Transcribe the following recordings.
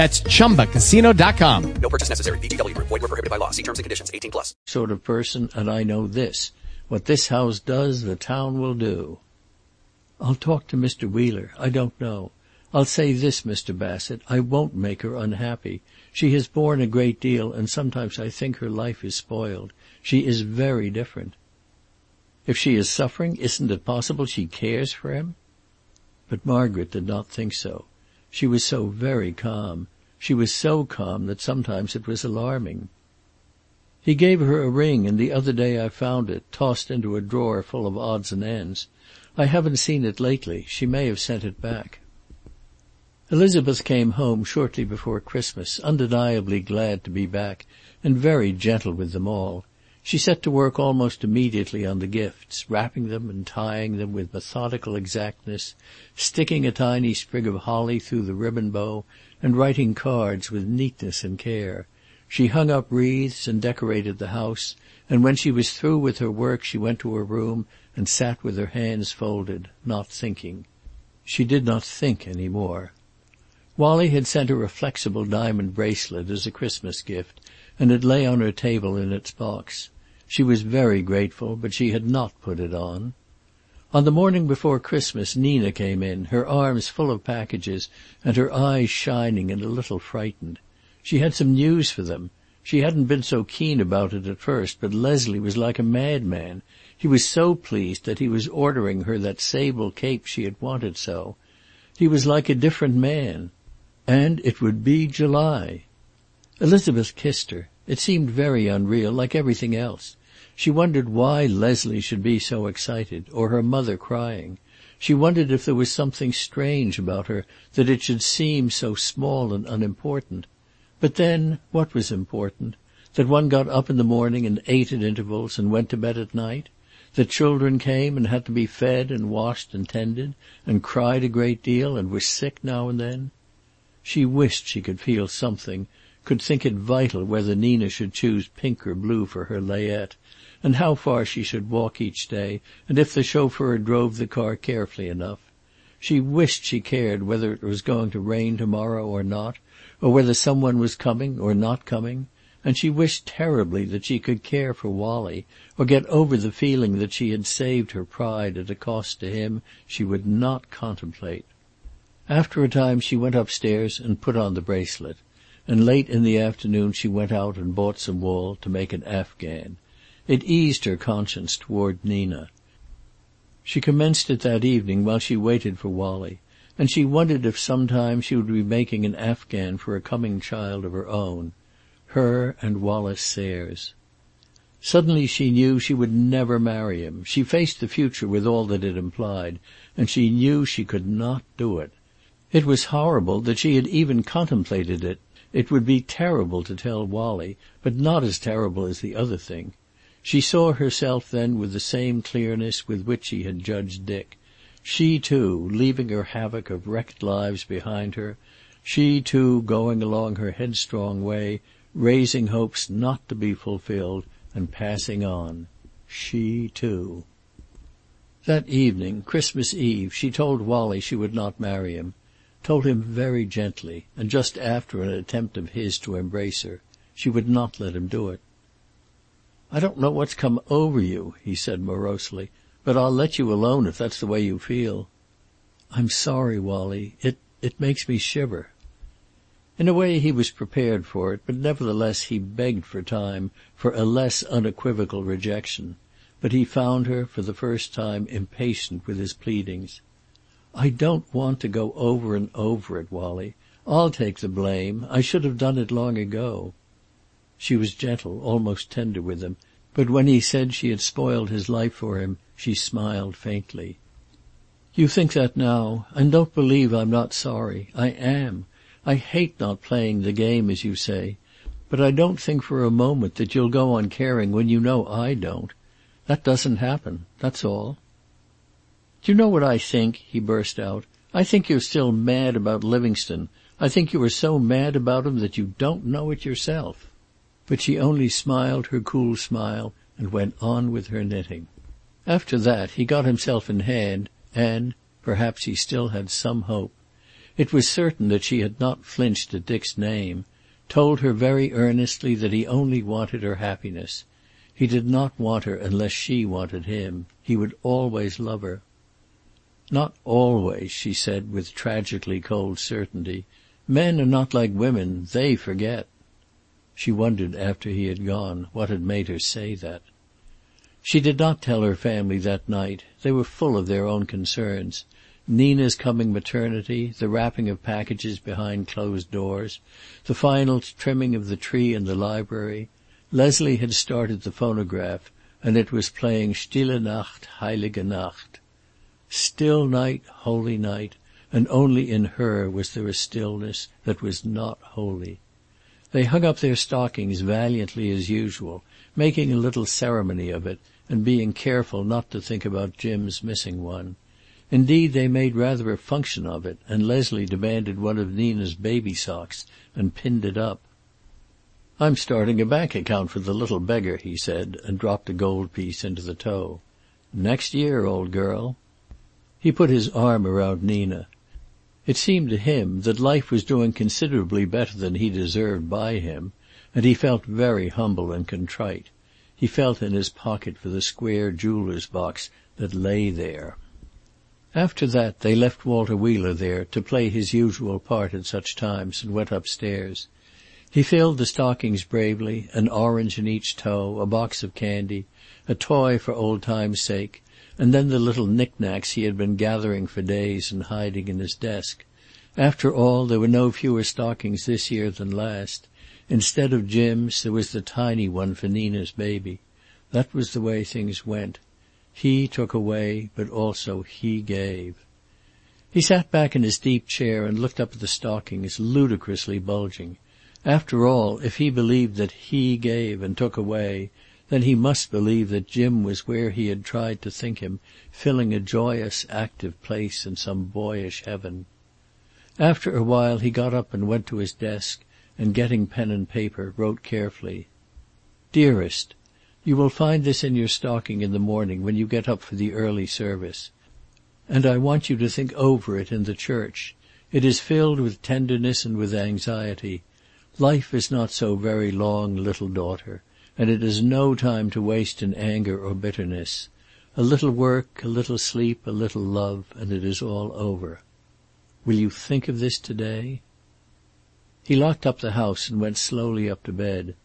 That's chumbacasino.com. No purchase necessary. VGW Group. Void were prohibited by law. See terms and conditions. 18 plus. sort of person, and I know this. What this house does, the town will do. I'll talk to Mr. Wheeler. I don't know. I'll say this, Mr. Bassett. I won't make her unhappy. She has borne a great deal, and sometimes I think her life is spoiled. She is very different. If she is suffering, isn't it possible she cares for him? But Margaret did not think so. She was so very calm. She was so calm that sometimes it was alarming. He gave her a ring, and the other day I found it, tossed into a drawer full of odds and ends. I haven't seen it lately. She may have sent it back. Elizabeth came home shortly before Christmas, undeniably glad to be back, and very gentle with them all. She set to work almost immediately on the gifts, wrapping them and tying them with methodical exactness, sticking a tiny sprig of holly through the ribbon bow, and writing cards with neatness and care. She hung up wreaths and decorated the house, and when she was through with her work she went to her room and sat with her hands folded, not thinking. She did not think any more. Wallie had sent her a flexible diamond bracelet as a Christmas gift, and it lay on her table in its box. She was very grateful, but she had not put it on. On the morning before Christmas Nina came in, her arms full of packages and her eyes shining and a little frightened. She had some news for them. She hadn't been so keen about it at first, but Leslie was like a madman. He was so pleased that he was ordering her that sable cape she had wanted so. He was like a different man. And it would be July. Elizabeth kissed her. It seemed very unreal, like everything else. She wondered why Leslie should be so excited, or her mother crying. She wondered if there was something strange about her that it should seem so small and unimportant. But then, what was important? That one got up in the morning and ate at intervals and went to bed at night? That children came and had to be fed and washed and tended, and cried a great deal and were sick now and then? She wished she could feel something, could think it vital whether Nina should choose pink or blue for her layette, and how far she should walk each day, and if the chauffeur drove the car carefully enough. She wished she cared whether it was going to rain to-morrow or not, or whether some one was coming or not coming, and she wished terribly that she could care for Wallie, or get over the feeling that she had saved her pride at a cost to him she would not contemplate. After a time she went upstairs and put on the bracelet, and late in the afternoon she went out and bought some wool to make an afghan. It eased her conscience toward Nina. She commenced it that evening while she waited for Wallie, and she wondered if some time she would be making an afghan for a coming child of her own. Her and Wallace Sayre's. Suddenly she knew she would never marry him. She faced the future with all that it implied, and she knew she could not do it. It was horrible that she had even contemplated it. It would be terrible to tell Wallie, but not as terrible as the other thing. She saw herself then with the same clearness with which she had judged Dick. She, too, leaving her havoc of wrecked lives behind her. She, too, going along her headstrong way, raising hopes not to be fulfilled, and passing on. She, too. That evening, Christmas Eve, she told Wallie she would not marry him. Told him very gently, and just after an attempt of his to embrace her. She would not let him do it. "I don't know what's come over you," he said morosely, "but I'll let you alone if that's the way you feel." "I'm sorry, Wallie. It it makes me shiver." In a way he was prepared for it, but nevertheless he begged for time, for a less unequivocal rejection. But he found her, for the first time, impatient with his pleadings. "I don't want to go over and over it, Wallie. I'll take the blame. I should have done it long ago." She was gentle, almost tender with him, but when he said she had spoiled his life for him she smiled faintly. "You think that now, and don't believe I'm not sorry. I am. I hate not playing the game, as you say. But I don't think for a moment that you'll go on caring when you know I don't. That doesn't happen. That's all." "Do you know what I think?" he burst out. "I think you're still mad about Livingstone. I think you are so mad about him that you don't know it yourself." But she only smiled her cool smile and went on with her knitting. After that he got himself in hand, and perhaps he still had some hope. It was certain that she had not flinched at Dick's name, told her very earnestly that he only wanted her happiness. He did not want her unless she wanted him. He would always love her. "Not always," she said, with tragically cold certainty. "Men are not like women. They forget." She wondered after he had gone what had made her say that. She did not tell her family that night. They were full of their own concerns. Nina's coming maternity, the wrapping of packages behind closed doors, the final trimming of the tree in the library. Leslie had started the phonograph, and it was playing Stille Nacht, Heilige Nacht. Still night, holy night, and only in her was there a stillness that was not holy. They hung up their stockings valiantly as usual, making a little ceremony of it, and being careful not to think about Jim's missing one. Indeed, they made rather a function of it, and Leslie demanded one of Nina's baby socks and pinned it up. "I'm starting a bank account for the little beggar," he said, and dropped a gold piece into the toe. "Next year, old girl." He put his arm around Nina. It seemed to him that life was doing considerably better than he deserved by him, and he felt very humble and contrite. He felt in his pocket for the square jeweler's box that lay there. After that they left Walter Wheeler there, to play his usual part at such times, and went upstairs. He filled the stockings bravely, an orange in each toe, a box of candy, a toy for old time's sake, and then the little knickknacks he had been gathering for days and hiding in his desk. After all, there were no fewer stockings this year than last. Instead of Jim's, there was the tiny one for Nina's baby. That was the way things went. He took away, but also he gave. He sat back in his deep chair and looked up at the stockings, ludicrously bulging. After all, if he believed that he gave and took away, then he must believe that Jim was where he had tried to think him, filling a joyous, active place in some boyish heaven. After a while he got up and went to his desk, and getting pen and paper, wrote carefully: "Dearest, you will find this in your stocking in the morning when you get up for the early service. And I want you to think over it in the church. It is filled with tenderness and with anxiety. Life is not so very long, little daughter, and it is no time to waste in anger or bitterness. A little work, a little sleep, a little love, and it is all over. Will you think of this to day? He locked up the house and went slowly up to bed.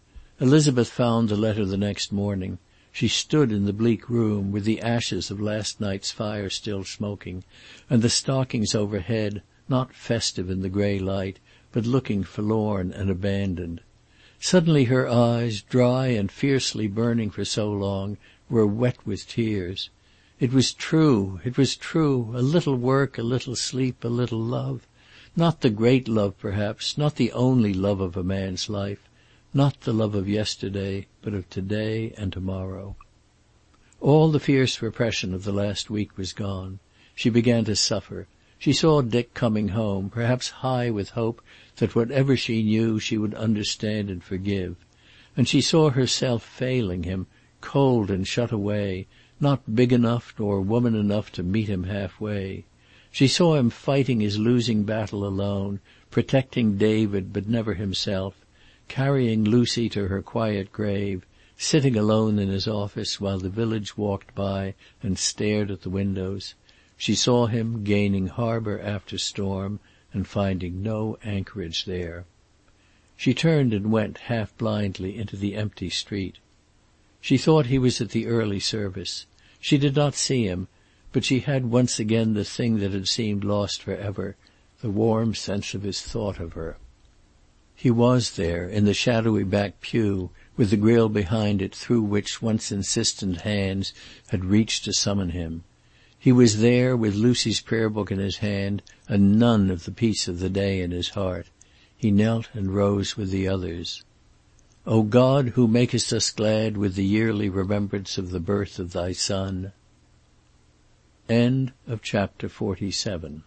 Elizabeth found the letter the next morning. She stood in the bleak room, with the ashes of last night's fire still smoking, and the stockings overhead, not festive in the gray light, but looking forlorn and abandoned. Suddenly her eyes, dry and fiercely burning for so long, were wet with tears. It was true, it was true, a little work, a little sleep, a little love. Not the great love, perhaps, not the only love of a man's life, not the love of yesterday, but of to day and to morrow. All the fierce repression of the last week was gone. She began to suffer. She saw Dick coming home, perhaps high with hope that whatever she knew she would understand and forgive. And she saw herself failing him, cold and shut away, not big enough nor woman enough to meet him halfway. She saw him fighting his losing battle alone, protecting David but never himself, carrying Lucy to her quiet grave, sitting alone in his office while the village walked by and stared at the windows. She saw him gaining harbor after storm and finding no anchorage there. She turned and went, half blindly, into the empty street. She thought he was at the early service. She did not see him, but she had once again the thing that had seemed lost forever, the warm sense of his thought of her. He was there, in the shadowy back pew, with the grill behind it through which once insistent hands had reached to summon him. He was there, with Lucy's prayer book in his hand and none of the peace of the day in his heart. He knelt and rose with the others. O God, who makest us glad with the yearly remembrance of the birth of thy Son. End of Chapter 47